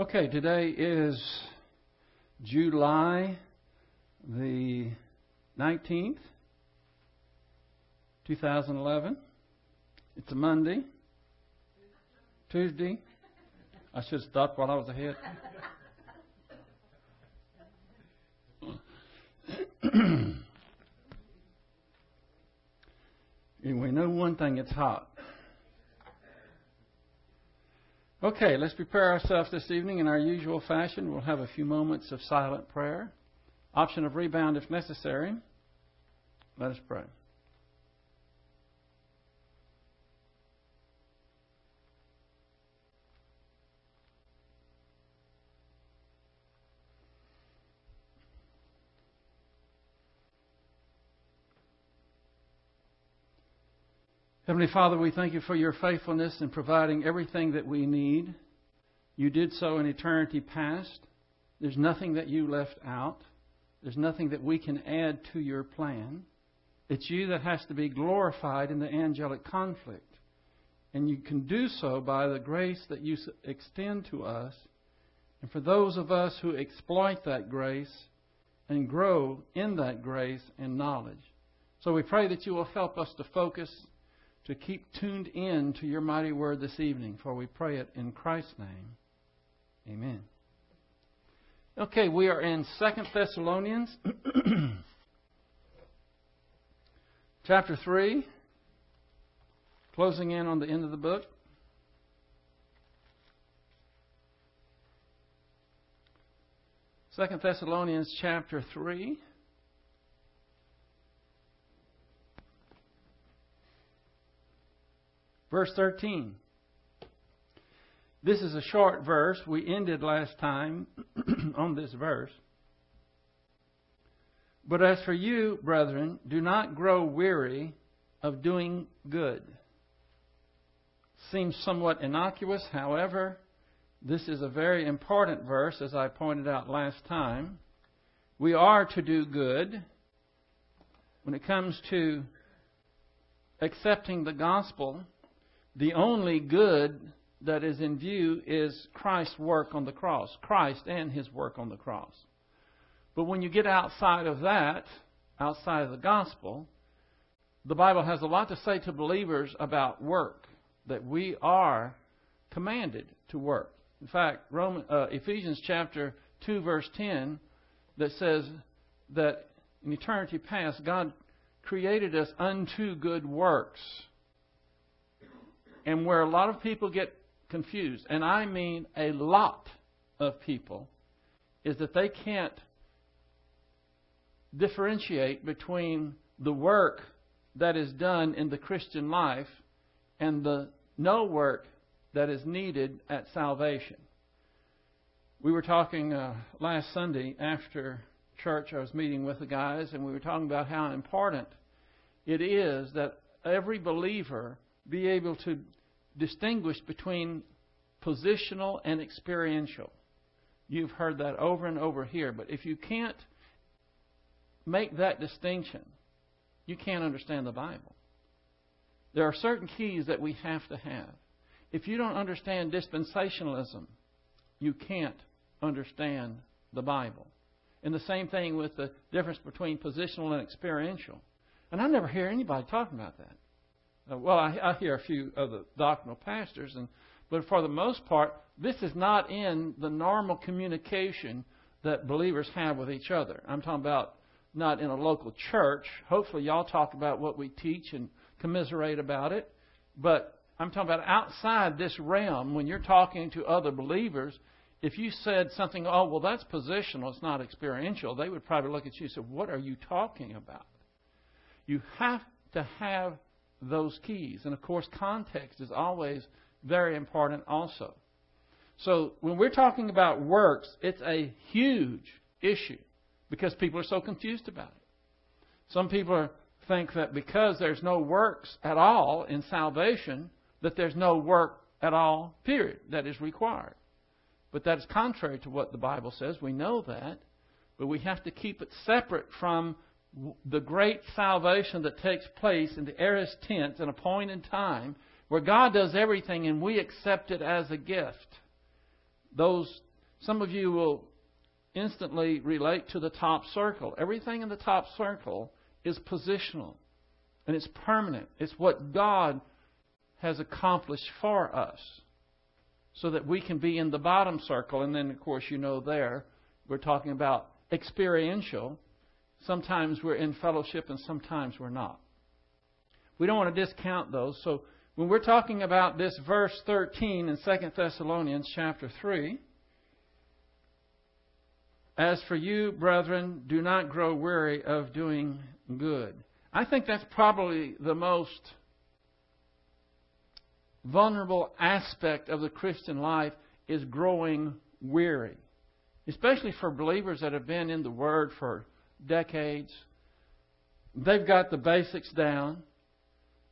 Okay, today is July the 19th, 2011. It's a Monday. Tuesday. I should have stopped while I was ahead. and we know one thing it's hot. Okay, let's prepare ourselves this evening in our usual fashion. We'll have a few moments of silent prayer. Option of rebound if necessary. Let us pray. Heavenly Father, we thank you for your faithfulness in providing everything that we need. You did so in eternity past. There's nothing that you left out. There's nothing that we can add to your plan. It's you that has to be glorified in the angelic conflict. And you can do so by the grace that you extend to us. And for those of us who exploit that grace and grow in that grace and knowledge. So we pray that you will help us to focus to keep tuned in to your mighty word this evening, for we pray it in Christ's name. Amen. Okay, we are in Second Thessalonians, chapter 3, closing in on the end of the book. Second Thessalonians chapter 3. Verse 13. This is a short verse. We ended last time on this verse. But as for you, brethren, do not grow weary of doing good. Seems somewhat innocuous, however, this is a very important verse, as I pointed out last time. We are to do good. When it comes to accepting the gospel, the only good that is in view is Christ's work on the cross, Christ and his work on the cross. But when you get outside of that, outside of the gospel, the Bible has a lot to say to believers about work, that we are commanded to work. In fact, Roman, uh, Ephesians chapter 2, verse 10, that says that in eternity past, God created us unto good works and where a lot of people get confused, and I mean a lot of people, is that they can't differentiate between the work that is done in the Christian life and the no work that is needed at salvation. We were talking uh, last Sunday after church, I was meeting with the guys, and we were talking about how important it is that every believer be able to distinguish between positional and experiential. You've heard that over and over here, but if you can't make that distinction, you can't understand the Bible. There are certain keys that we have to have. If you don't understand dispensationalism, you can't understand the Bible. And the same thing with the difference between positional and experiential. And I never hear anybody talking about that. Uh, well, I, I hear a few of the doctrinal pastors, and but for the most part, this is not in the normal communication that believers have with each other. I'm talking about not in a local church. Hopefully, y'all talk about what we teach and commiserate about it. But I'm talking about outside this realm, when you're talking to other believers, if you said something, oh, well, that's positional, it's not experiential, they would probably look at you and say, what are you talking about? You have to have those keys. And of course, context is always very important also. So when we're talking about works, it's a huge issue because people are so confused about it. Some people think that because there's no works at all in salvation, that there's no work at all, period, that is required. But that is contrary to what the Bible says. We know that. But we have to keep it separate from the great salvation that takes place in the aorist tense in a point in time where God does everything and we accept it as a gift. Those Some of you will instantly relate to the top circle. Everything in the top circle is positional and it's permanent. It's what God has accomplished for us so that we can be in the bottom circle. And then, of course, you know there, we're talking about experiential. Sometimes we're in fellowship and sometimes we're not. We don't want to discount those. So when we're talking about this verse 13 in 2 Thessalonians chapter 3, as for you, brethren, do not grow weary of doing good. I think that's probably the most vulnerable aspect of the Christian life is growing weary. Especially for believers that have been in the Word for decades. They've got the basics down,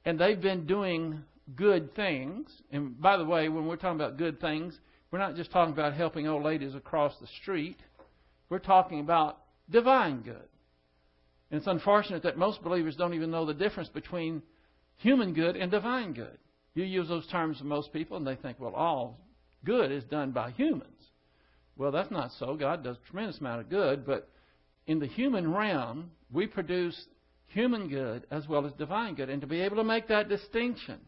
and they've been doing good things. And by the way, when we're talking about good things, we're not just talking about helping old ladies across the street. We're talking about divine good. And it's unfortunate that most believers don't even know the difference between human good and divine good. You use those terms to most people, and they think, well, all good is done by humans. Well, that's not so. God does a tremendous amount of good, but in the human realm, we produce human good as well as divine good. And to be able to make that distinction,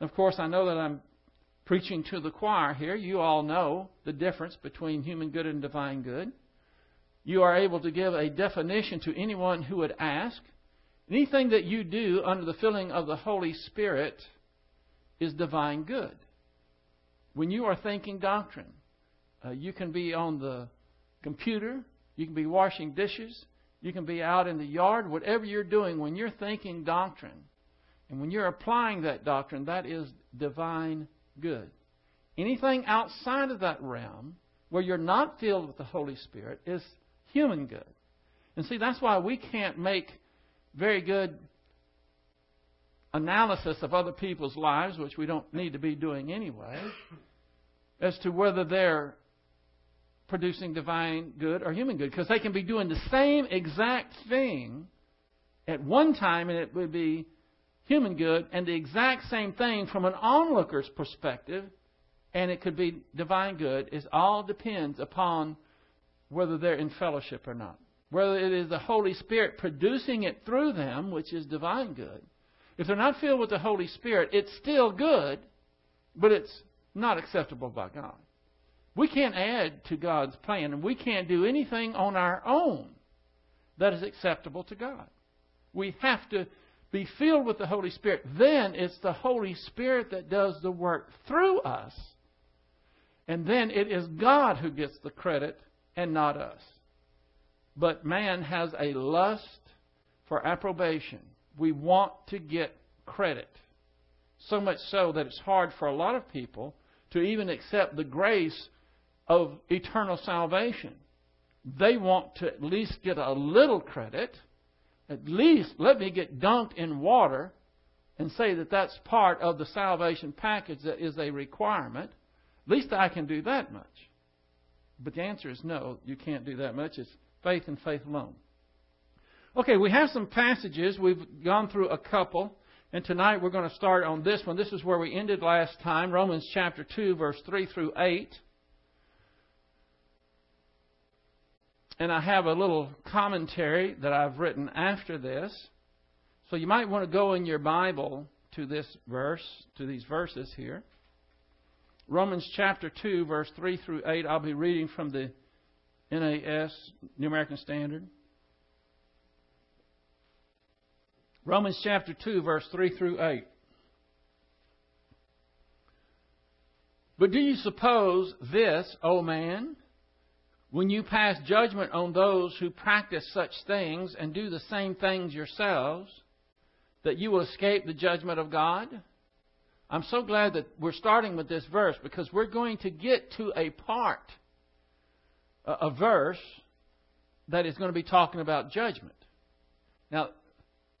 of course, I know that I'm preaching to the choir here. You all know the difference between human good and divine good. You are able to give a definition to anyone who would ask. Anything that you do under the filling of the Holy Spirit is divine good. When you are thinking doctrine, uh, you can be on the computer, you can be washing dishes, you can be out in the yard, whatever you're doing, when you're thinking doctrine, and when you're applying that doctrine, that is divine good. Anything outside of that realm, where you're not filled with the Holy Spirit, is human good. And see, that's why we can't make very good analysis of other people's lives, which we don't need to be doing anyway, as to whether they're producing divine good or human good. Because they can be doing the same exact thing at one time, and it would be human good, and the exact same thing from an onlooker's perspective, and it could be divine good. It all depends upon whether they're in fellowship or not. Whether it is the Holy Spirit producing it through them, which is divine good, if they're not filled with the Holy Spirit, it's still good, but it's not acceptable by God. We can't add to God's plan, and we can't do anything on our own that is acceptable to God. We have to be filled with the Holy Spirit. Then it's the Holy Spirit that does the work through us. And then it is God who gets the credit and not us. But man has a lust for approbation we want to get credit. So much so that it's hard for a lot of people to even accept the grace of eternal salvation. They want to at least get a little credit. At least let me get dunked in water and say that that's part of the salvation package that is a requirement. At least I can do that much. But the answer is no, you can't do that much. It's faith and faith alone. Okay, we have some passages. We've gone through a couple. And tonight we're going to start on this one. This is where we ended last time Romans chapter 2, verse 3 through 8. And I have a little commentary that I've written after this. So you might want to go in your Bible to this verse, to these verses here. Romans chapter 2, verse 3 through 8. I'll be reading from the NAS, New American Standard. Romans chapter 2, verse 3 through 8. But do you suppose this, O man, when you pass judgment on those who practice such things and do the same things yourselves, that you will escape the judgment of God? I'm so glad that we're starting with this verse because we're going to get to a part, a verse, that is going to be talking about judgment. Now,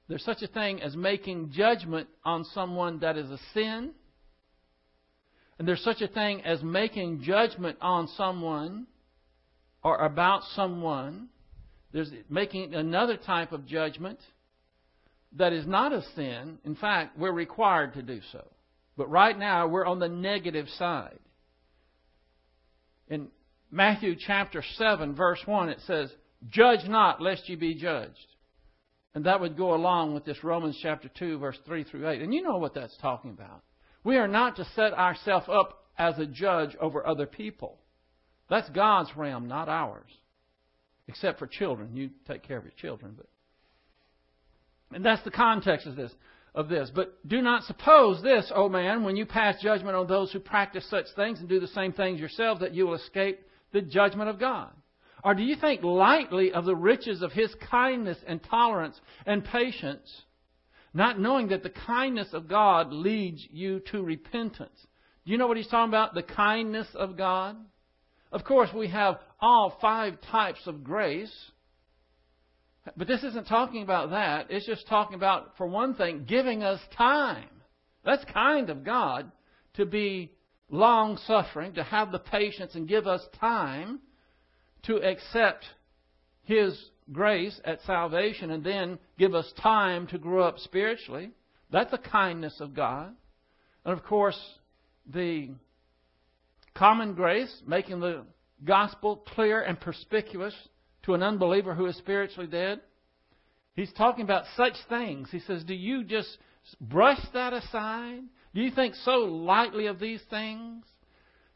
there's such a thing as making judgment on someone that is a sin. And there's such a thing as making judgment on someone or about someone. There's making another type of judgment that is not a sin. In fact, we're required to do so. But right now, we're on the negative side. In Matthew chapter 7, verse 1, it says, Judge not, lest ye be judged. And that would go along with this Romans chapter 2, verse 3 through 8. And you know what that's talking about. We are not to set ourselves up as a judge over other people. That's God's realm, not ours. Except for children. You take care of your children. But and that's the context of this of this. But do not suppose this, O man, when you pass judgment on those who practice such things and do the same things yourselves, that you will escape the judgment of God. Or do you think lightly of the riches of his kindness and tolerance and patience, not knowing that the kindness of God leads you to repentance? Do you know what he's talking about? The kindness of God? Of course, we have all five types of grace. But this isn't talking about that. It's just talking about, for one thing, giving us time. That's kind of God to be long suffering, to have the patience and give us time to accept His grace at salvation and then give us time to grow up spiritually. That's the kindness of God. And of course, the common grace, making the gospel clear and perspicuous to an unbeliever who is spiritually dead. He's talking about such things. He says, Do you just brush that aside? Do you think so lightly of these things?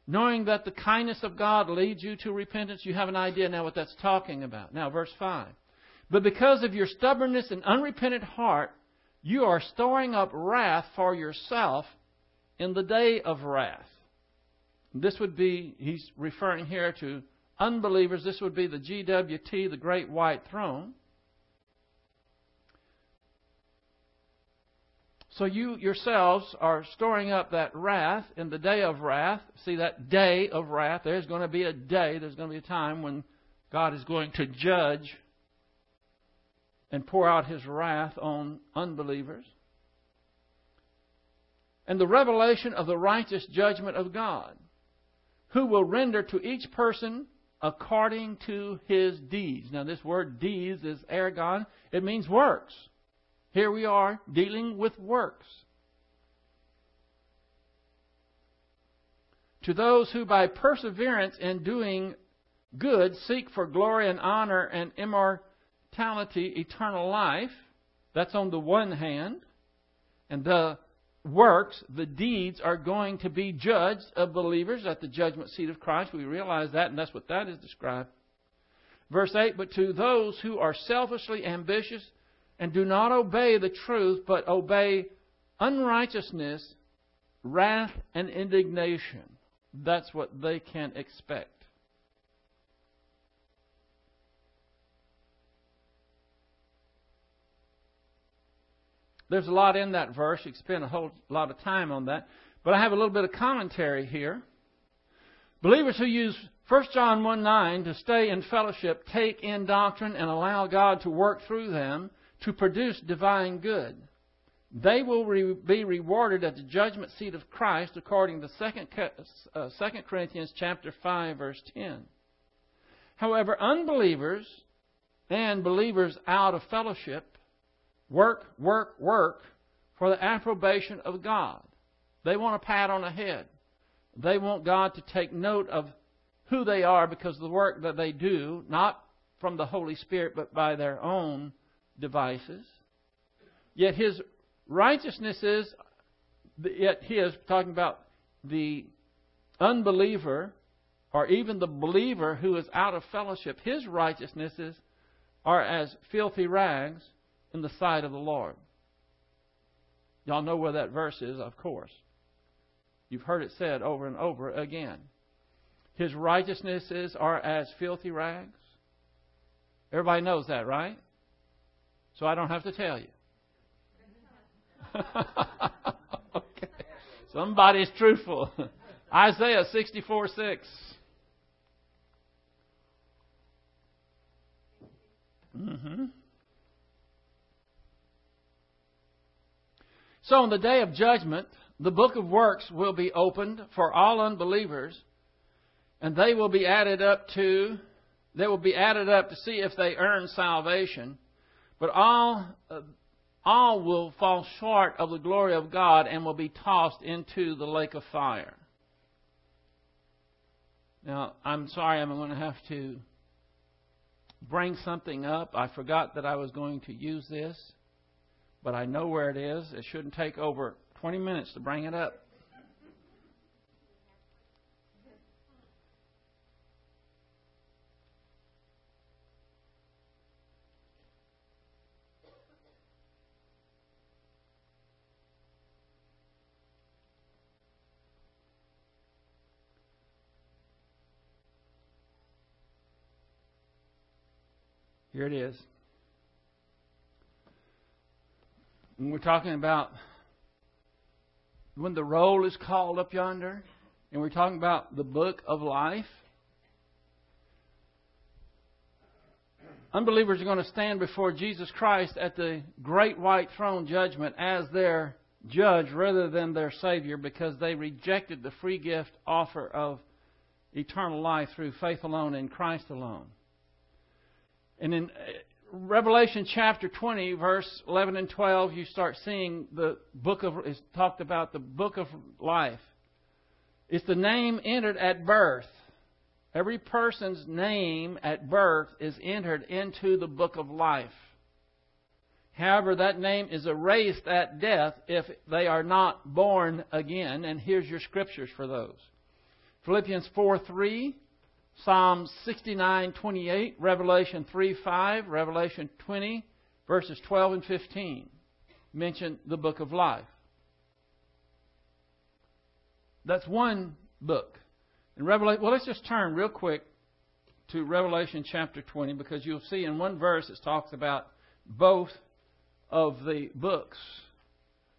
Knowing that the kindness of God leads you to repentance, you have an idea now what that's talking about. Now, verse 5. But because of your stubbornness and unrepentant heart, you are storing up wrath for yourself in the day of wrath. This would be, he's referring here to unbelievers. This would be the GWT, the Great White Throne. So you yourselves are storing up that wrath in the day of wrath. See that day of wrath? There's going to be a day, there's going to be a time when God is going to judge and pour out his wrath on unbelievers. And the revelation of the righteous judgment of God who will render to each person according to his deeds. Now, this word deeds is ergon, it means works. Here we are dealing with works. To those who by perseverance in doing good seek for glory and honor and immortality, eternal life, that's on the one hand. And the works, the deeds, are going to be judged of believers at the judgment seat of Christ. We realize that, and that's what that is described. Verse 8 But to those who are selfishly ambitious and do not obey the truth, but obey unrighteousness, wrath, and indignation, that's what they can expect. There's a lot in that verse. You can spend a whole lot of time on that. But I have a little bit of commentary here. Believers who use 1 John 1 9 to stay in fellowship take in doctrine and allow God to work through them to produce divine good. They will re- be rewarded at the judgment seat of Christ according to 2, uh, 2 Corinthians chapter 5 verse 10. However, unbelievers and believers out of fellowship Work, work, work for the approbation of God. They want a pat on the head. They want God to take note of who they are because of the work that they do, not from the Holy Spirit, but by their own devices. Yet his righteousness is, yet he is talking about the unbeliever or even the believer who is out of fellowship. His righteousnesses are as filthy rags in the sight of the Lord. Y'all know where that verse is, of course. You've heard it said over and over again. His righteousnesses are as filthy rags. Everybody knows that, right? So I don't have to tell you. okay. Somebody's truthful. Isaiah 64 6. Mm-hmm. So on the day of judgment, the book of works will be opened for all unbelievers, and they will be added up to they will be added up to see if they earn salvation. But all uh, all will fall short of the glory of God and will be tossed into the lake of fire. Now, I'm sorry, I'm going to have to bring something up. I forgot that I was going to use this, but I know where it is. It shouldn't take over 20 minutes to bring it up. Here it is. When we're talking about when the roll is called up yonder, and we're talking about the book of life, unbelievers are going to stand before Jesus Christ at the great white throne judgment as their judge rather than their Savior because they rejected the free gift offer of eternal life through faith alone in Christ alone. And in Revelation chapter 20, verse 11 and 12, you start seeing the book of, is talked about the book of life. It's the name entered at birth. Every person's name at birth is entered into the book of life. However, that name is erased at death if they are not born again. And here's your scriptures for those Philippians 4 3, Psalm 69:28, Revelation 3:5, Revelation 20 verses 12 and 15 mention the book of life. That's one book. In Revelation, well, let's just turn real quick to Revelation chapter 20 because you'll see in one verse it talks about both of the books,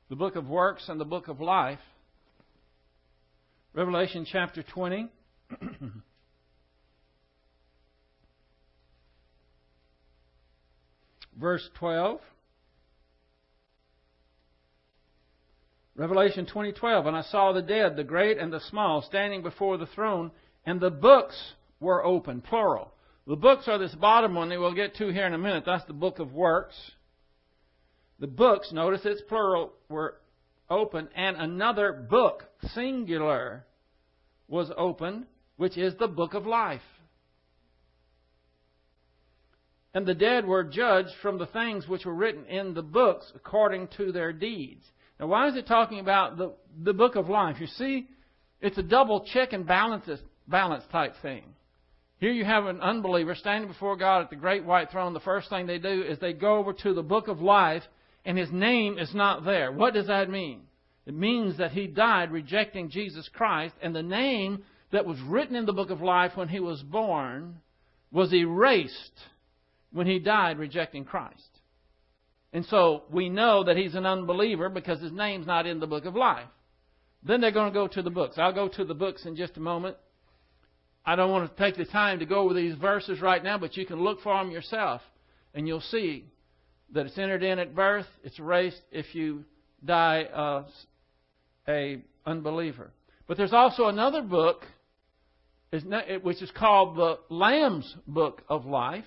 the book of works and the book of life. Revelation chapter 20. verse 12. Revelation 20:12 and I saw the dead the great and the small standing before the throne and the books were open plural. The books are this bottom one that we'll get to here in a minute. That's the book of works. The books, notice it's plural, were open and another book, singular, was opened, which is the book of life. And the dead were judged from the things which were written in the books according to their deeds. Now, why is it talking about the, the book of life? You see, it's a double check and balance, balance type thing. Here you have an unbeliever standing before God at the great white throne. The first thing they do is they go over to the book of life, and his name is not there. What does that mean? It means that he died rejecting Jesus Christ, and the name that was written in the book of life when he was born was erased when he died rejecting Christ. And so we know that he's an unbeliever because his name's not in the book of life. Then they're going to go to the books. I'll go to the books in just a moment. I don't want to take the time to go over these verses right now, but you can look for them yourself, and you'll see that it's entered in at birth, it's erased if you die uh, a unbeliever. But there's also another book, which is called the Lamb's Book of Life.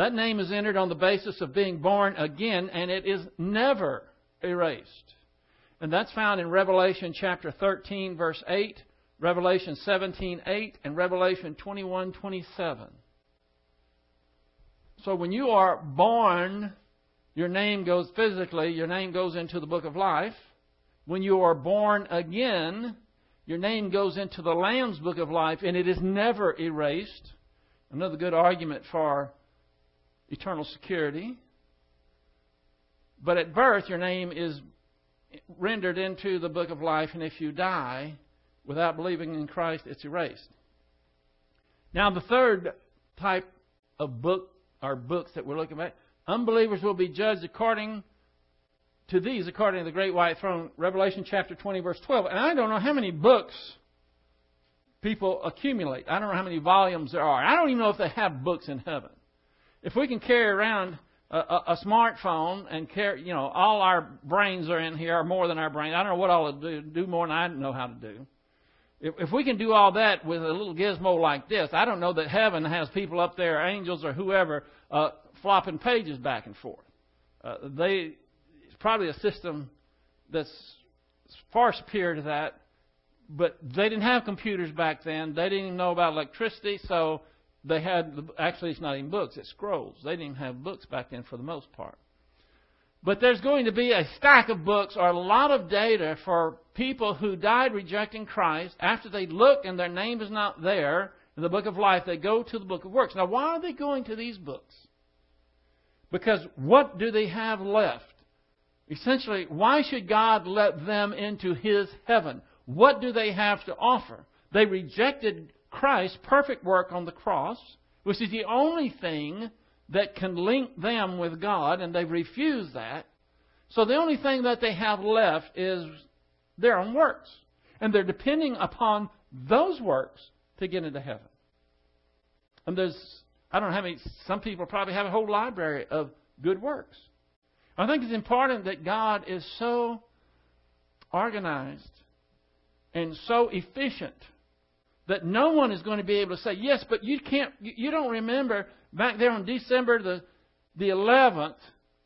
That name is entered on the basis of being born again, and it is never erased. And that's found in Revelation chapter 13, verse 8, Revelation 17, 8, and Revelation 21, 27. So when you are born, your name goes physically, your name goes into the book of life. When you are born again, your name goes into the Lamb's book of life, and it is never erased. Another good argument for eternal security. But at birth, your name is rendered into the book of life, and if you die without believing in Christ, it's erased. Now, the third type of book or books that we're looking at, unbelievers will be judged according to these, according to the great white throne, Revelation chapter 20, verse 12. And I don't know how many books people accumulate. I don't know how many volumes there are. I don't even know if they have books in heaven. If we can carry around a, a, a smartphone and carry, you know, all our brains are in here, or more than our brains. I don't know what I'll do, do more than I know how to do. If, if we can do all that with a little gizmo like this, I don't know that heaven has people up there, angels or whoever, uh, flopping pages back and forth. Uh, they, it's probably a system that's far superior to that, but they didn't have computers back then. They didn't even know about electricity, so they had actually it's not even books, it's scrolls. They didn't have books back then for the most part. But there's going to be a stack of books or a lot of data for people who died rejecting Christ. After they look and their name is not there in the book of life, they go to the book of works. Now, why are they going to these books? Because what do they have left? Essentially, why should God let them into His heaven? What do they have to offer? They rejected Christ's perfect work on the cross, which is the only thing that can link them with God, and they've refused that. So the only thing that they have left is their own works. And they're depending upon those works to get into heaven. And there's, I don't know how many, some people probably have a whole library of good works. I think it's important that God is so organized and so efficient that no one is going to be able to say, yes, but you can't, you don't remember back there on December the, the 11th,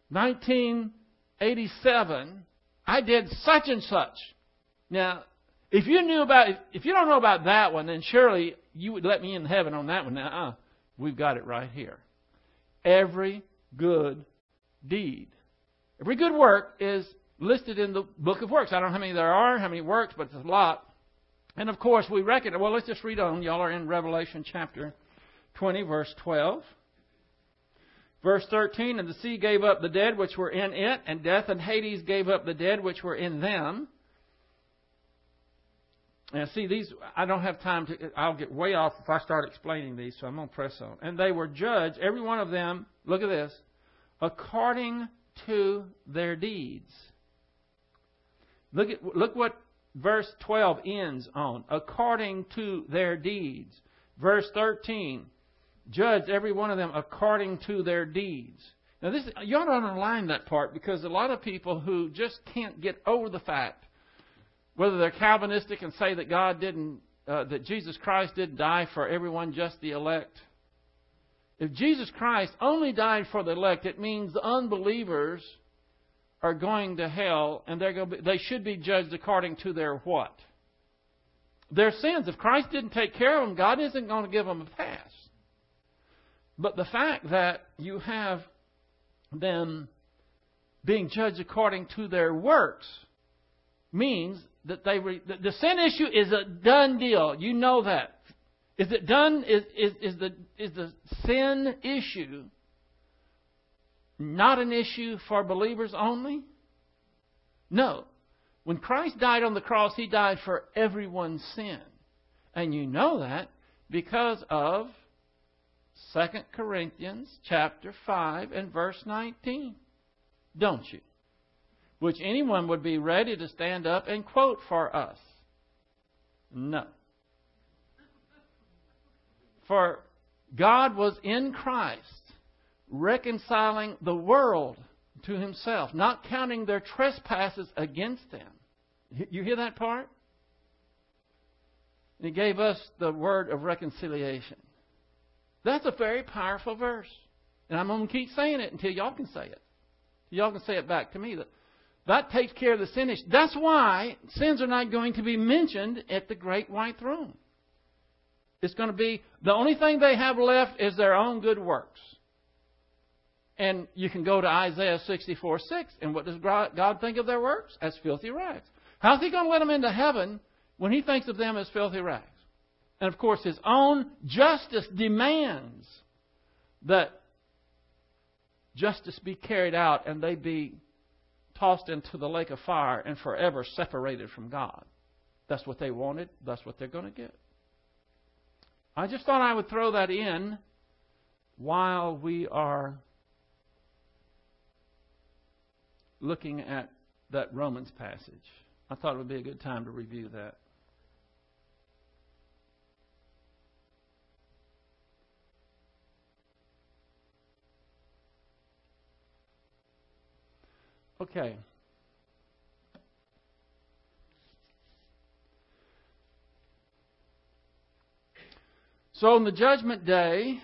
1987, I did such and such. Now, if you knew about, if you don't know about that one, then surely you would let me in heaven on that one. Now, uh, we've got it right here. Every good deed, every good work is listed in the book of works. I don't know how many there are, how many works, but it's a lot. And of course, we reckon, well, let's just read on. Y'all are in Revelation chapter 20, verse 12. Verse 13, and the sea gave up the dead which were in it, and death and Hades gave up the dead which were in them. Now, see, these, I don't have time to, I'll get way off if I start explaining these, so I'm going to press on. And they were judged, every one of them, look at this, according to their deeds. Look at, look what verse 12 ends on. According to their deeds. Verse 13, judge every one of them according to their deeds. Now, this you ought to underline that part because a lot of people who just can't get over the fact, whether they're Calvinistic and say that God didn't, uh, that Jesus Christ didn't die for everyone, just the elect. If Jesus Christ only died for the elect, it means the unbelievers are going to hell, and they're going to be, they should be judged according to their what? Their sins. If Christ didn't take care of them, God isn't going to give them a pass. But the fact that you have them being judged according to their works means that they re, the, the sin issue is a done deal. You know that. Is it done? Is, is, is, the, is the sin issue not an issue for believers only? No. When Christ died on the cross, He died for everyone's sin. And you know that because of 2 Corinthians chapter 5 and verse 19. Don't you? Which anyone would be ready to stand up and quote for us. No. For God was in Christ reconciling the world to himself, not counting their trespasses against them. You hear that part? he gave us the word of reconciliation. That's a very powerful verse. And I'm going to keep saying it until y'all can say it. Y'all can say it back to me. That, that takes care of the sin issue. That's why sins are not going to be mentioned at the great white throne. It's going to be the only thing they have left is their own good works. And you can go to Isaiah 64 6, and what does God think of their works? As filthy rags. How's He going to let them into heaven when He thinks of them as filthy rags? And of course, His own justice demands that justice be carried out and they be tossed into the lake of fire and forever separated from God. That's what they wanted. That's what they're going to get. I just thought I would throw that in while we are looking at that Romans passage. I thought it would be a good time to review that. Okay. So on the judgment day,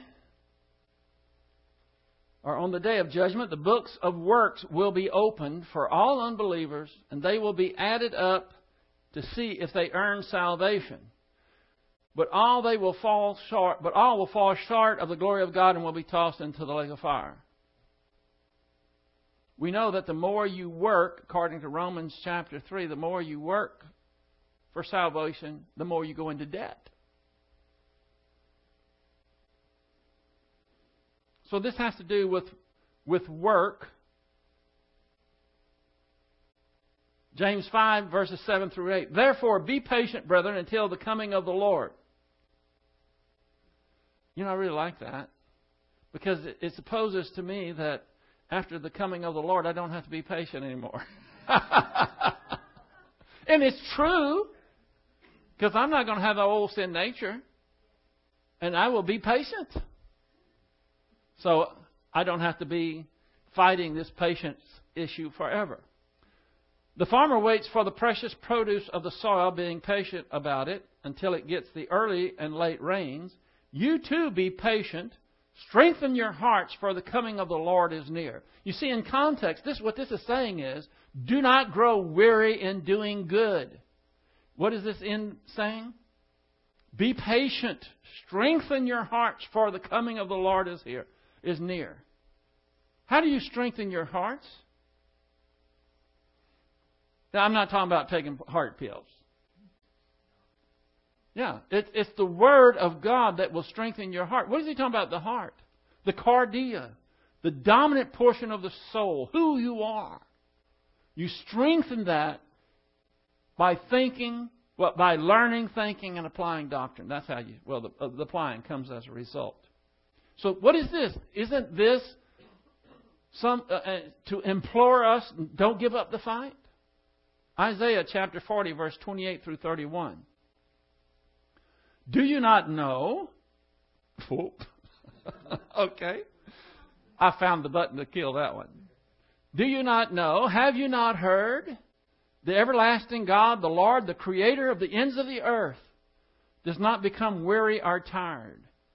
or on the day of judgment, the books of works will be opened for all unbelievers, and they will be added up to see if they earn salvation. But all they will fall short, but all will fall short of the glory of God and will be tossed into the lake of fire. We know that the more you work, according to Romans chapter 3, the more you work for salvation, the more you go into debt. So this has to do with, with work. James 5, verses 7 through 8. Therefore, be patient, brethren, until the coming of the Lord. You know, I really like that. Because it, supposes to me that after the coming of the Lord, I don't have to be patient anymore. and it's true. Because I'm not going to have the old sin nature. And I will be patient. So I don't have to be fighting this patience issue forever. The farmer waits for the precious produce of the soil, being patient about it until it gets the early and late rains. You too be patient. Strengthen your hearts, for the coming of the Lord is near. You see, in context, this what this is saying is, do not grow weary in doing good. What is this in saying? Be patient. Strengthen your hearts, for the coming of the Lord is here is near. How do you strengthen your hearts? Now, I'm not talking about taking heart pills. Yeah, it, it's the Word of God that will strengthen your heart. What is he talking about? The heart, the cardia, the dominant portion of the soul, who you are. You strengthen that by thinking, well, by learning, thinking, and applying doctrine. That's how you, well, the, uh, the applying comes as a result. So, what is this? Isn't this some uh, uh, to implore us don't give up the fight? Isaiah chapter 40 verse 28 through 31. Do you not know? okay. I found the button to kill that one. Do you not know? Have you not heard? The everlasting God, the Lord, the creator of the ends of the earth, does not become weary or tired.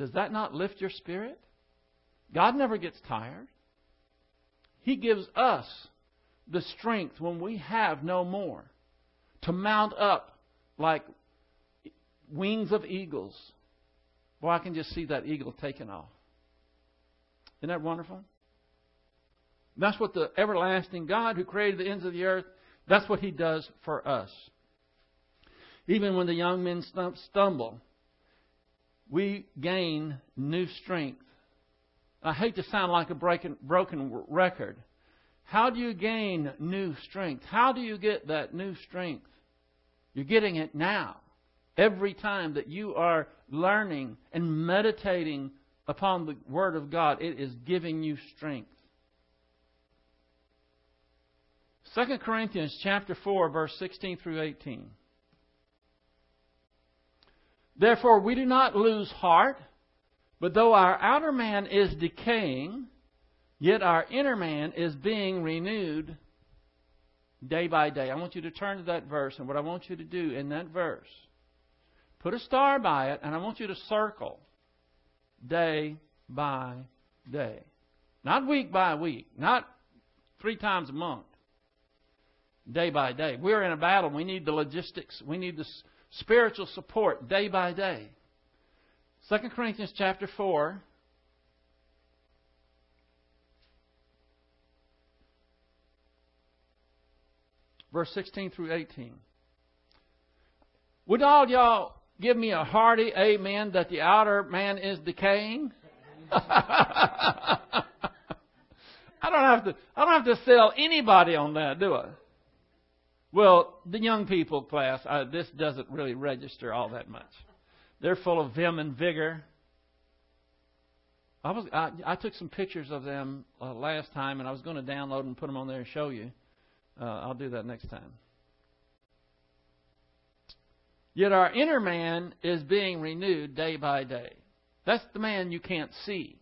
Does that not lift your spirit? God never gets tired. He gives us the strength when we have no more to mount up like wings of eagles. Boy, I can just see that eagle taking off. Isn't that wonderful? That's what the everlasting God who created the ends of the earth, that's what He does for us. Even when the young men stumble, we gain new strength. I hate to sound like a broken, broken record. How do you gain new strength? How do you get that new strength? You're getting it now. Every time that you are learning and meditating upon the Word of God, it is giving you strength. 2 Corinthians chapter 4 verse 16 through 18. Therefore, we do not lose heart, but though our outer man is decaying, yet our inner man is being renewed day by day. I want you to turn to that verse, and what I want you to do in that verse, put a star by it, and I want you to circle day by day. Not week by week, not three times a month. Day by day. We're in a battle. We need the logistics. We need the spiritual support day by day. 2 Corinthians chapter 4. Verse 16 through 18. Would all y'all give me a hearty amen that the outer man is decaying? I don't have to I don't have to sell anybody on that, do I? Well, the young people class, uh, this doesn't really register all that much. They're full of vim and vigor. I was I, I took some pictures of them uh, last time, and I was going to download and put them on there and show you. Uh, I'll do that next time. Yet our inner man is being renewed day by day. That's the man you can't see.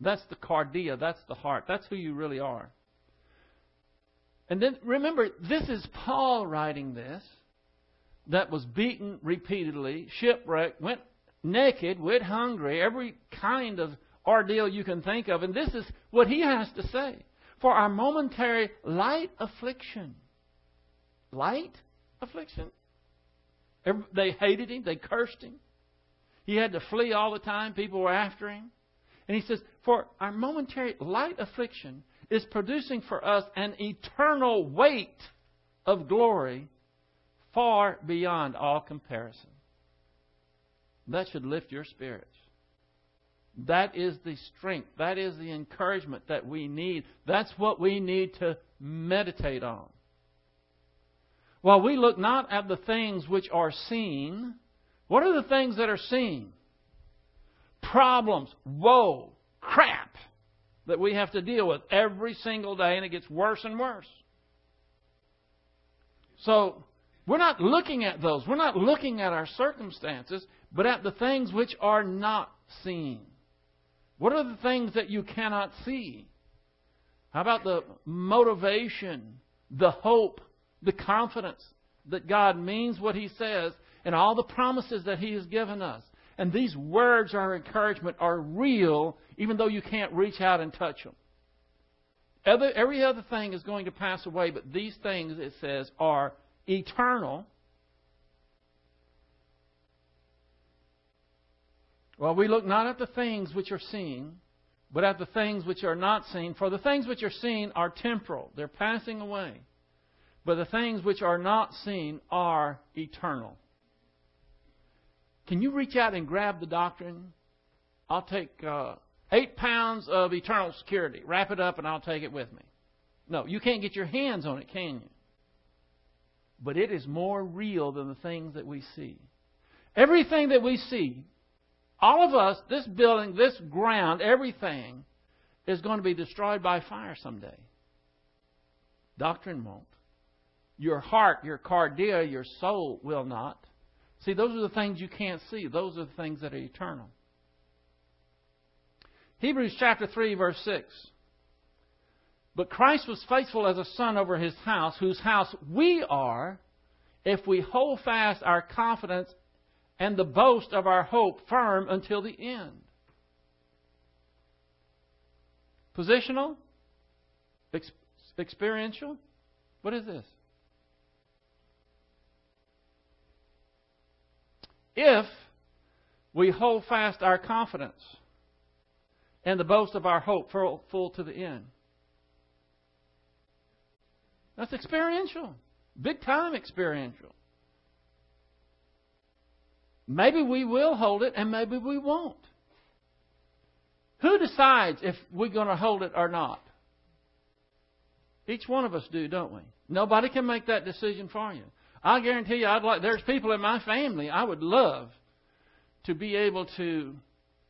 That's the cardia. That's the heart. That's who you really are. And then remember, this is Paul writing this, that was beaten repeatedly, shipwrecked, went naked, went hungry, every kind of ordeal you can think of. And this is what he has to say. For our momentary light affliction. Light affliction? They hated him, they cursed him. He had to flee all the time, people were after him. And he says, For our momentary light affliction is producing for us an eternal weight of glory far beyond all comparison. That should lift your spirits. That is the strength. That is the encouragement that we need. That's what we need to meditate on. While we look not at the things which are seen, what are the things that are seen? Problems, woe, crap that we have to deal with every single day, and it gets worse and worse. So, we're not looking at those. We're not looking at our circumstances, but at the things which are not seen. What are the things that you cannot see? How about the motivation, the hope, the confidence that God means what He says and all the promises that He has given us? And these words are encouragement are real, even though you can't reach out and touch them. Other, every other thing is going to pass away, but these things, it says, are eternal Well, we look not at the things which are seen, but at the things which are not seen. For the things which are seen are temporal, they're passing away. But the things which are not seen are eternal. Can you reach out and grab the doctrine? I'll take uh, eight pounds of eternal security, wrap it up, and I'll take it with me. No, you can't get your hands on it, can you? But it is more real than the things that we see. Everything that we see all of us, this building, this ground, everything is going to be destroyed by fire someday. Doctrine won't. Your heart, your cardia, your soul will not. See, those are the things you can't see. Those are the things that are eternal. Hebrews chapter 3, verse 6. But Christ was faithful as a son over his house, whose house we are, if we hold fast our confidence and the boast of our hope firm until the end. Positional? Ex- experiential? What is this? If we hold fast our confidence and the boast of our hope full, to the end. That's experiential. Big time experiential. Maybe we will hold it and maybe we won't. Who decides if we're going to hold it or not? Each one of us do, don't we? Nobody can make that decision for you. I guarantee you, I'd like. There's people in my family I would love to be able to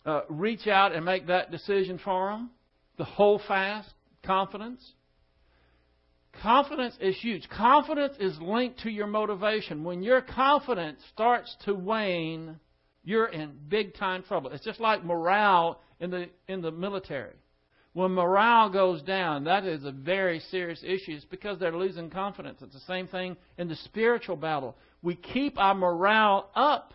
uh, reach out and make that decision for them. The whole fast confidence. Confidence is huge. Confidence is linked to your motivation. When your confidence starts to wane, you're in big time trouble. It's just like morale in the in the military. When morale goes down, that is a very serious issue. It's because they're losing confidence. It's the same thing in the spiritual battle. We keep our morale up.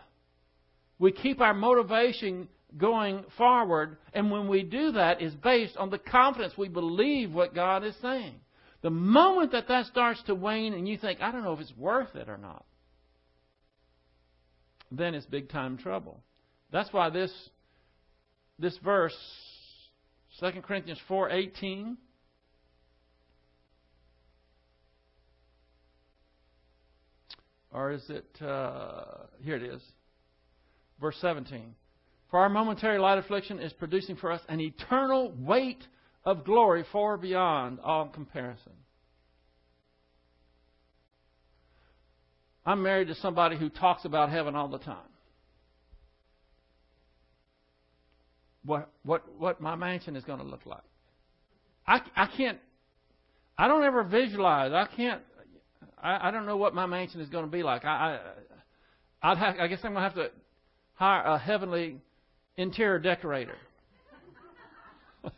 We keep our motivation going forward, and when we do that is based on the confidence we believe what God is saying. The moment that that starts to wane and you think, I don't know if it's worth it or not, then it's big time trouble. That's why this this verse, 2 Corinthians 4:18, or is it uh, here it is, verse 17. For our momentary light affliction is producing for us an eternal weight of glory far beyond all comparison. I'm married to somebody who talks about heaven all the time. What what what my mansion is going to look like. I I can't. I don't ever visualize. I can't. I, I don't know what my mansion is going to be like. I, I I'd have, I guess I'm going to have to hire a heavenly interior decorator.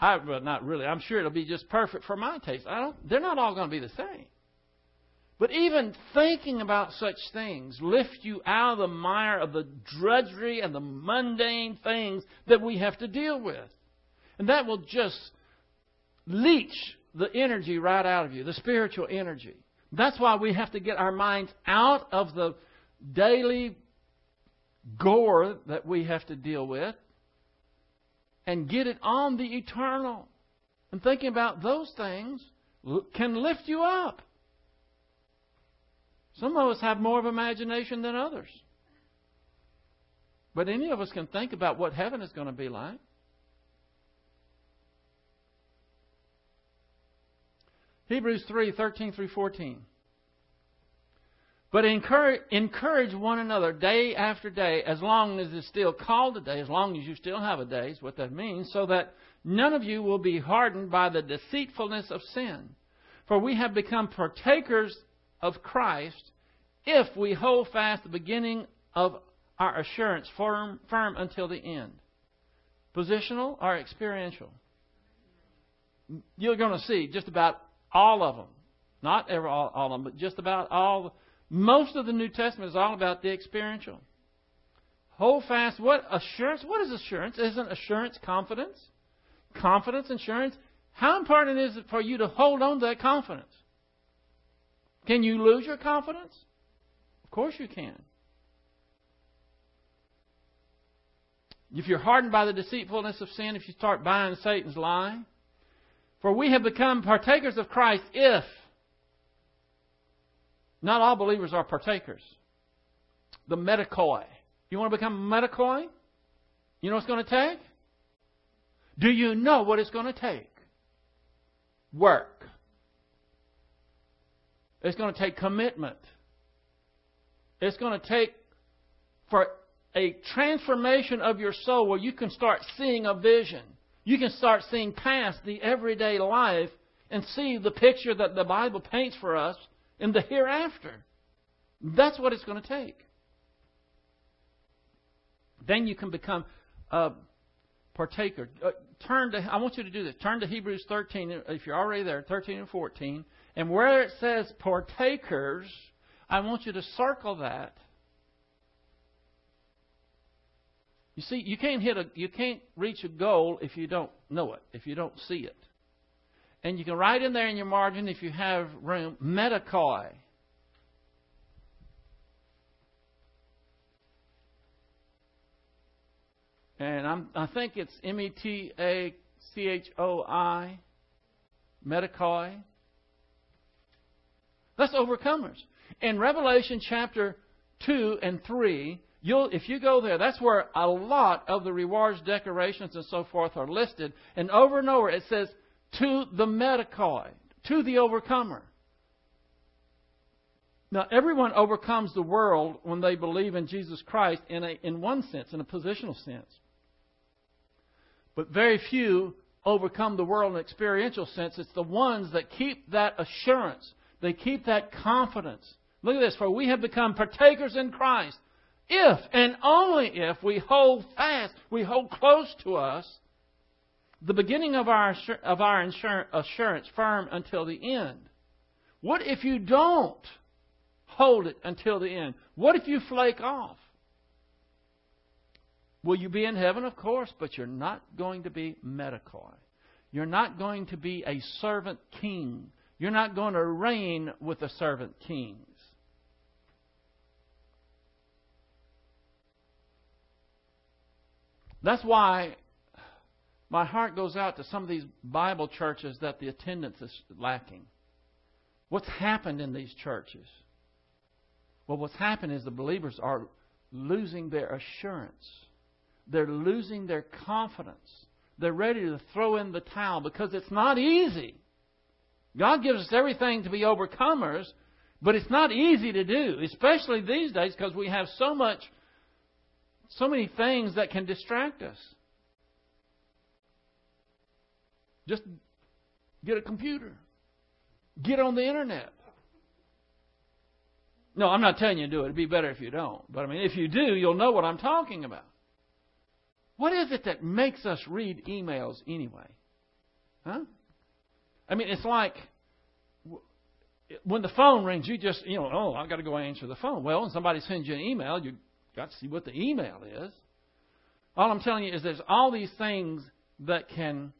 I, well, not really. I'm sure it'll be just perfect for my taste. I don't, they're not all going to be the same. But even thinking about such things lift you out of the mire of the drudgery and the mundane things that we have to deal with. And that will just leach the energy right out of you, the spiritual energy. That's why we have to get our minds out of the daily gore that we have to deal with and get it on the eternal. And thinking about those things can lift you up. Some of us have more of imagination than others. But any of us can think about what heaven is going to be like. Hebrews 3 13 through 14. But encourage, encourage one another day after day, as long as it's still called a day, as long as you still have a day, is what that means, so that none of you will be hardened by the deceitfulness of sin. For we have become partakers of Christ if we hold fast the beginning of our assurance firm, firm until the end. Positional or experiential? You're going to see just about all of them. Not every, all, all of them, but just about all most of the New Testament is all about the experiential. Hold fast. What assurance? What is assurance? Isn't assurance confidence? Confidence, assurance. How important is it for you to hold on to that confidence? Can you lose your confidence? Of course you can. If you're hardened by the deceitfulness of sin, if you start buying Satan's lie, for we have become partakers of Christ if not all believers are partakers. The metachoi. You want to become a metachoi? You know what it's going to take? Do you know what it's going to take? Work. It's going to take commitment. It's going to take for a transformation of your soul where you can start seeing a vision. You can start seeing past the everyday life and see the picture that the Bible paints for us in the hereafter. That's what it's going to take. Then you can become a partaker. Uh, turn to, I want you to do this. Turn to Hebrews 13, if you're already there, 13 and 14. And where it says partakers, I want you to circle that. You see, you can't hit a, you can't reach a goal if you don't know it, if you don't see it. And you can write in there in your margin, if you have room, metachoi. And I'm, I think it's M E T A C H O I, metachoi. That's overcomers. In Revelation chapter 2 and 3, You'll, if you go there, that's where a lot of the rewards, decorations, and so forth are listed. And over and over it says, to the metachoi, to the overcomer. Now, everyone overcomes the world when they believe in Jesus Christ in, a, in one sense, in a positional sense. But very few overcome the world in an experiential sense. It's the ones that keep that assurance, they keep that confidence. Look at this, for we have become partakers in Christ if and only if we hold fast, we hold close to us the beginning of our, of our assurance firm until the end. What if you don't hold it until the end? What if you flake off? Will you be in heaven? Of course, but you're not going to be metachoi. You're not going to be a servant king. You're not going to reign with the servant kings. That's why my heart goes out to some of these Bible churches that the attendance is lacking. What's happened in these churches? Well, what's happened is the believers are losing their assurance. They're losing their confidence. They're ready to throw in the towel because it's not easy. God gives us everything to be overcomers, but it's not easy to do, especially these days because we have so much, so many things that can distract us. Just get a computer. Get on the internet. No, I'm not telling you to do it. It'd be better if you don't. But I mean, if you do, you'll know what I'm talking about. What is it that makes us read emails anyway? Huh? I mean, it's like when the phone rings, you just, you know, oh, I've got to go answer the phone. Well, when somebody sends you an email, you've got to see what the email is. All I'm telling you is there's all these things that can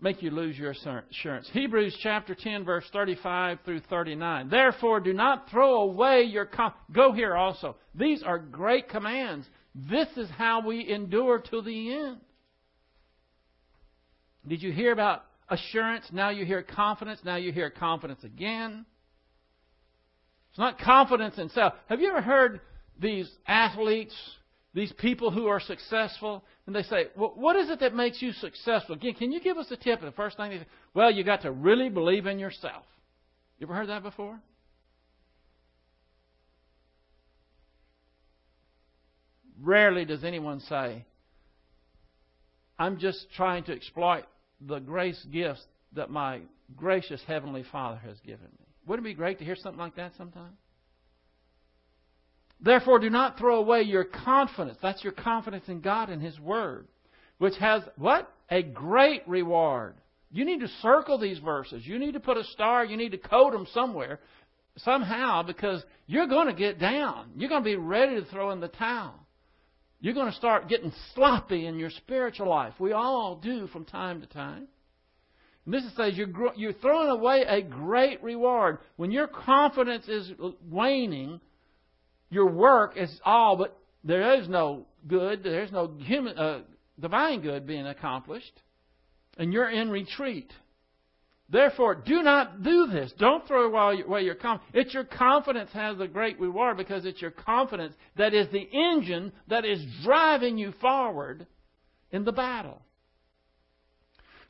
make you lose your assurance. Hebrews chapter 10, verse 35 through 39. Therefore, do not throw away your. Com- Go here also. These are great commands. This is how we endure to the end. Did you hear about assurance? Now you hear confidence. Now you hear confidence again. It's not confidence in self. Have you ever heard these athletes, these people who are successful, and they say, well, what is it that makes you successful? Again, can you give us a tip? And the first thing they say, well, you got to really believe in yourself. You ever heard that before? Rarely does anyone say, I'm just trying to exploit the grace gifts that my gracious Heavenly Father has given me. Wouldn't it be great to hear something like that sometime? Therefore, do not throw away your confidence. That's your confidence in God and His Word, which has what? A great reward. You need to circle these verses. You need to put a star. You need to code them somewhere, somehow, because you're going to get down. You're going to be ready to throw in the towel. You're going to start getting sloppy in your spiritual life. We all do from time to time. And this says you're, you're throwing away a great reward. When your confidence is waning, your work is all but there is no good, there's no human, uh, divine good being accomplished, and you're in retreat. Therefore, do not do this. Don't throw away your confidence. It's your confidence has a great reward because it's your confidence that is the engine that is driving you forward in the battle.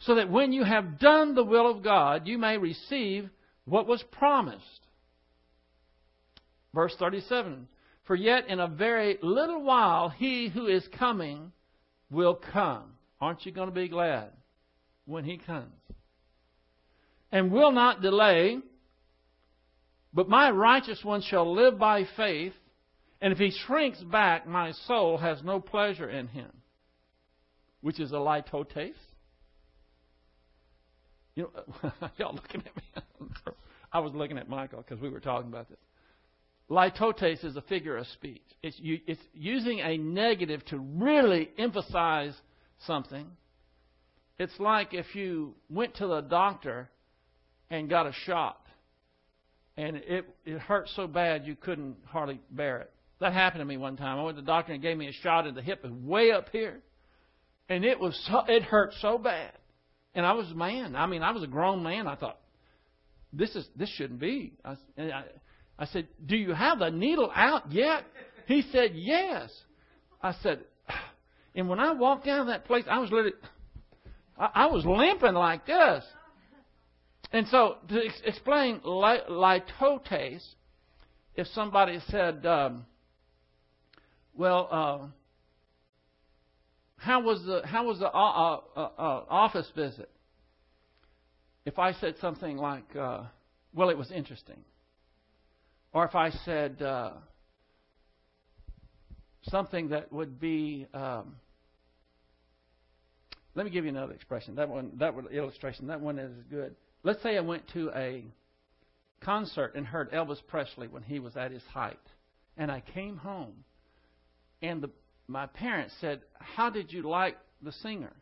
So that when you have done the will of God, you may receive what was promised. Verse 37 For yet in a very little while he who is coming will come. Aren't you going to be glad when he comes? And will not delay. But my righteous one shall live by faith, and if he shrinks back, my soul has no pleasure in him. Which is a litotes. You know, y'all looking at me. I was looking at Michael because we were talking about this. Litotes is a figure of speech. It's, it's using a negative to really emphasize something. It's like if you went to the doctor and got a shot. And it, it hurt so bad you couldn't hardly bear it. That happened to me one time. I went to the doctor and gave me a shot in the hip, way up here. And it was so, it hurt so bad. And I was a man. I mean, I was a grown man. I thought, this is this shouldn't be. I, I, I said, do you have the needle out yet? He said, yes. I said, and when I walked down that place, I was literally, I, I was limping like this. And so, to ex- explain litotes, if somebody said, um, "Well, uh, how was the how was the uh, uh, uh, uh office visit?" If I said something like, uh, "Well, it was interesting," or if I said something that would be um, let me give you another expression. That one, that one illustration, that one is good. Let's say I went to a concert and heard Elvis Presley when he was at his height, and I came home, and the, my parents said, "How did you like the singer?"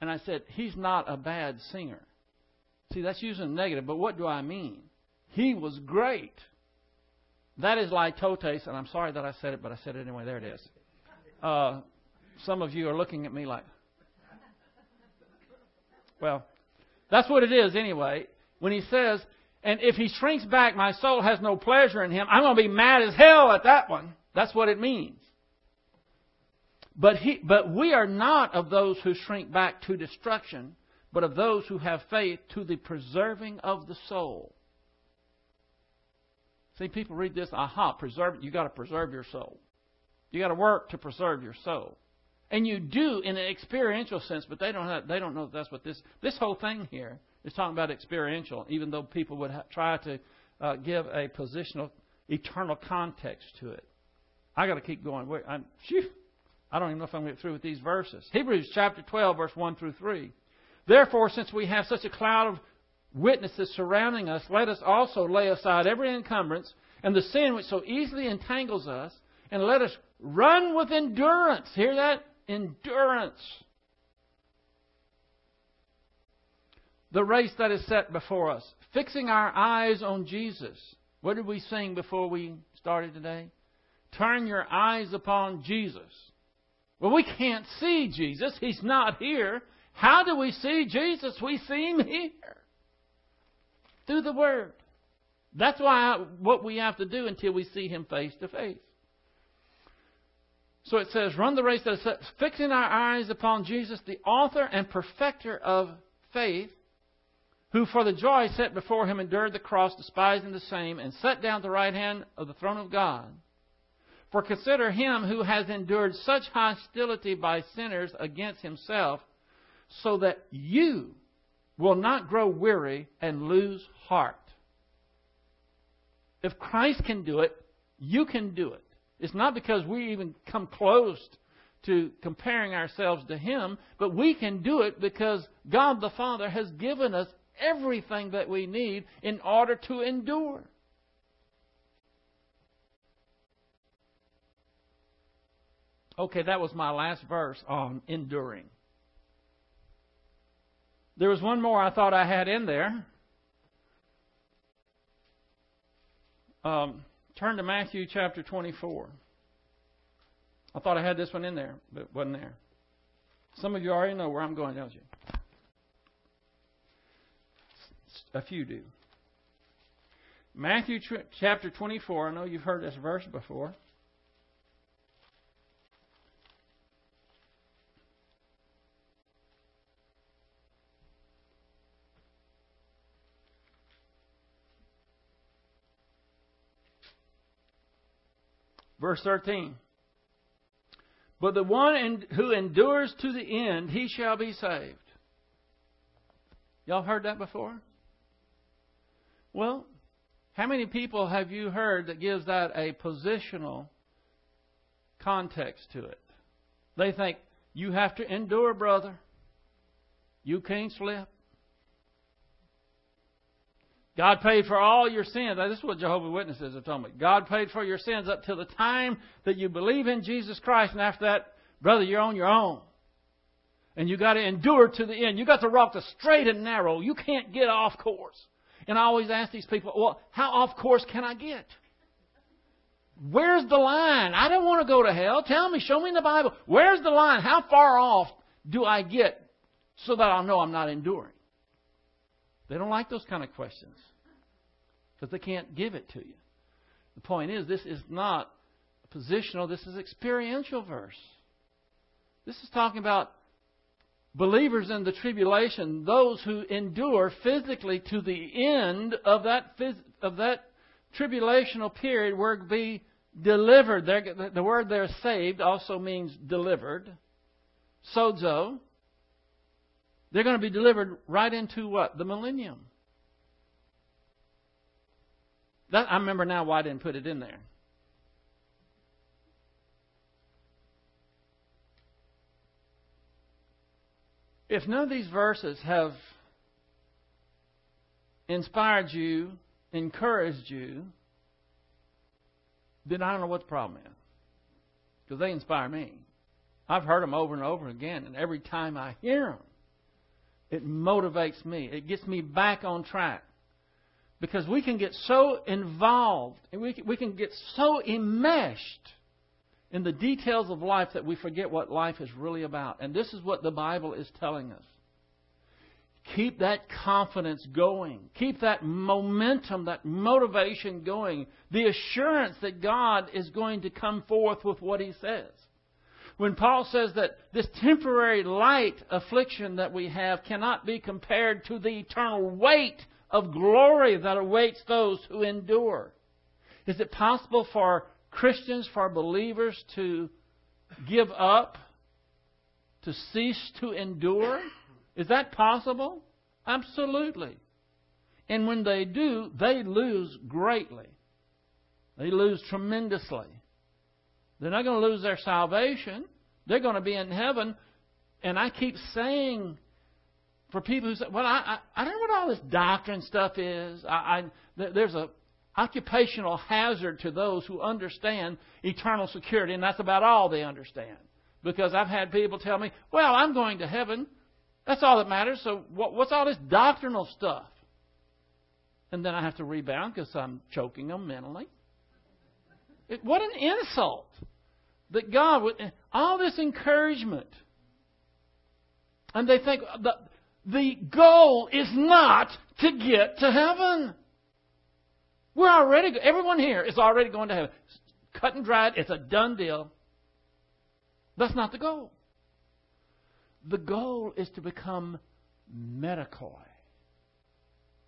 And I said, "He's not a bad singer." See, that's using negative, but what do I mean? He was great. That is litotes, and I'm sorry that I said it, but I said it anyway. There it is. Uh, some of you are looking at me like, well, that's what it is anyway. When he says, and if he shrinks back, my soul has no pleasure in him, I'm going to be mad as hell at that one. That's what it means. But, he, but we are not of those who shrink back to destruction, but of those who have faith to the preserving of the soul. See, people read this, aha, preserve, you got to preserve your soul. You got to work to preserve your soul. And you do in an experiential sense, but they don't have, they don't know that that's what this this whole thing here is talking about experiential. Even though people would ha- try to uh, give a positional eternal context to it. I got to keep going. Wait, I, phew, I don't even know if I'm going to get through with these verses. Hebrews chapter 12, verse 1 through 3. Therefore, since we have such a cloud of witnesses surrounding us, let us also lay aside every encumbrance and the sin which so easily entangles us, and let us run with endurance. Hear that? Endurance. The race that is set before us, fixing our eyes on Jesus. What did we sing before we started today? Turn your eyes upon Jesus. Well, we can't see Jesus. He's not here. How do we see Jesus? We see him here. Through the Word. That's why what we have to do until we see him face to face. So it says, run the race that is set, fixing our eyes upon Jesus, the author and perfecter of faith, who for the joy set before him endured the cross, despising the same, and sat down at the right hand of the throne of God. For consider him who has endured such hostility by sinners against himself, so that you will not grow weary and lose heart. If Christ can do it, you can do it. It's not because we even come close to comparing ourselves to Him, but we can do it because God the Father has given us everything that we need in order to endure. Okay, that was my last verse on enduring. There was one more I thought I had in there. Um, turn to Matthew chapter 24. I thought I had this one in there, but it wasn't there. Some of you already know where I'm going, don't you? A few do. Matthew chapter 24. I know you've heard this verse before. Verse 13. But the one who endures to the end, he shall be saved. Y'all heard that before? Well, how many people have you heard that gives that a positional context to it? They think, you have to endure, brother. You can't slip. God paid for all your sins. This is what Jehovah's Witnesses are talking about. God paid for your sins up till the time that you believe in Jesus Christ, and after that, brother, you're on your own. And you got to endure to the end. You got to walk the straight and narrow. You can't get off course. And I always ask these people, well, how off course can I get? Where's the line? I don't want to go to hell. Tell me, show me in the Bible. Where's the line? How far off do I get so that I'll know I'm not enduring? They don't like those kind of questions because they can't give it to you. The point is, this is not positional, this is experiential verse. This is talking about believers in the tribulation, those who endure physically to the end of that of that tribulational period, where be delivered. They're, the word there, saved, also means delivered. Sozo. They're going to be delivered right into what? The millennium. That, I remember now why I didn't put it in there. If none of these verses have inspired you, encouraged you, then I don't know what the problem is. Because they inspire me. I've heard them over and over again, and every time I hear them, it motivates me. It gets me back on track. Because we can get so involved, and we can, we can get so enmeshed in the details of life that we forget what life is really about. And this is what the Bible is telling us. Keep that confidence going. Keep that momentum, that motivation going. The assurance that God is going to come forth with what He says. When Paul says that this temporary light affliction that we have cannot be compared to the eternal weight of glory that awaits those who endure. Is it possible for Christians, for believers to give up, to cease to endure? Is that possible? Absolutely. And when they do, they lose greatly. They lose tremendously. They're not going to lose their salvation. They're going to be in heaven. And I keep saying for people who say, "Well, I I, I don't know what all this doctrine stuff is." I, I there's a occupational hazard to those who understand eternal security, and that's about all they understand. Because I've had people tell me, "Well, I'm going to heaven. That's all that matters. So what, what's all this doctrinal stuff?" And then I have to rebound because I'm choking them mentally. It, what an insult that God would eh, all this encouragement, and they think uh, the the goal is not to get to heaven. We're already everyone here is already going to heaven. Cut and dried. It's a done deal. That's not the goal. The goal is to become metochoi,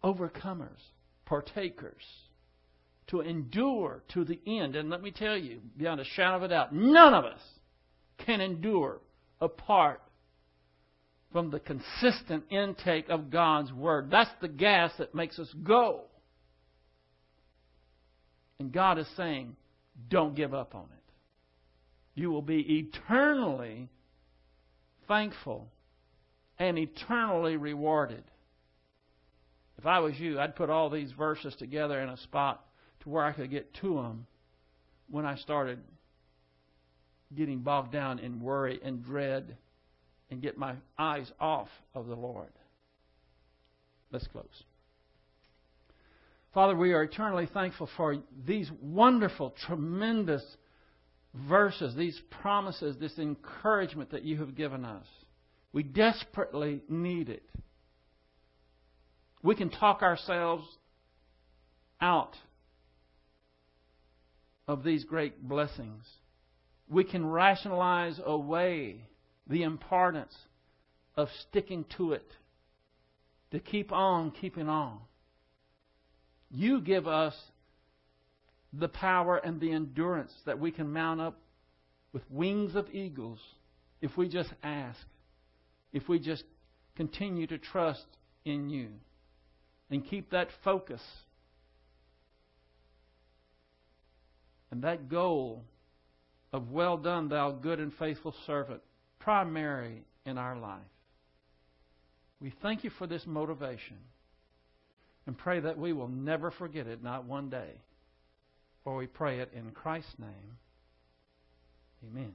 overcomers, partakers, to endure to the end. And let me tell you, beyond a shadow of a doubt, none of us can endure apart from the consistent intake of God's Word. That's the gas that makes us go. And God is saying, don't give up on it. You will be eternally thankful and eternally rewarded. If I was you, I'd put all these verses together in a spot to where I could get to them when I started getting bogged down in worry and dread and get my eyes off of the Lord. Let's close. Father, we are eternally thankful for these wonderful, tremendous verses, these promises, this encouragement that you have given us. We desperately need it. We can talk ourselves out of these great blessings. We can rationalize away the importance of sticking to it, to keep on keeping on. You give us the power and the endurance that we can mount up with wings of eagles if we just ask, if we just continue to trust in you and keep that focus and that goal of well done, thou good and faithful servant primary in our life. We thank you for this motivation and pray that we will never forget it, not one day. For we pray it in Christ's name. Amen.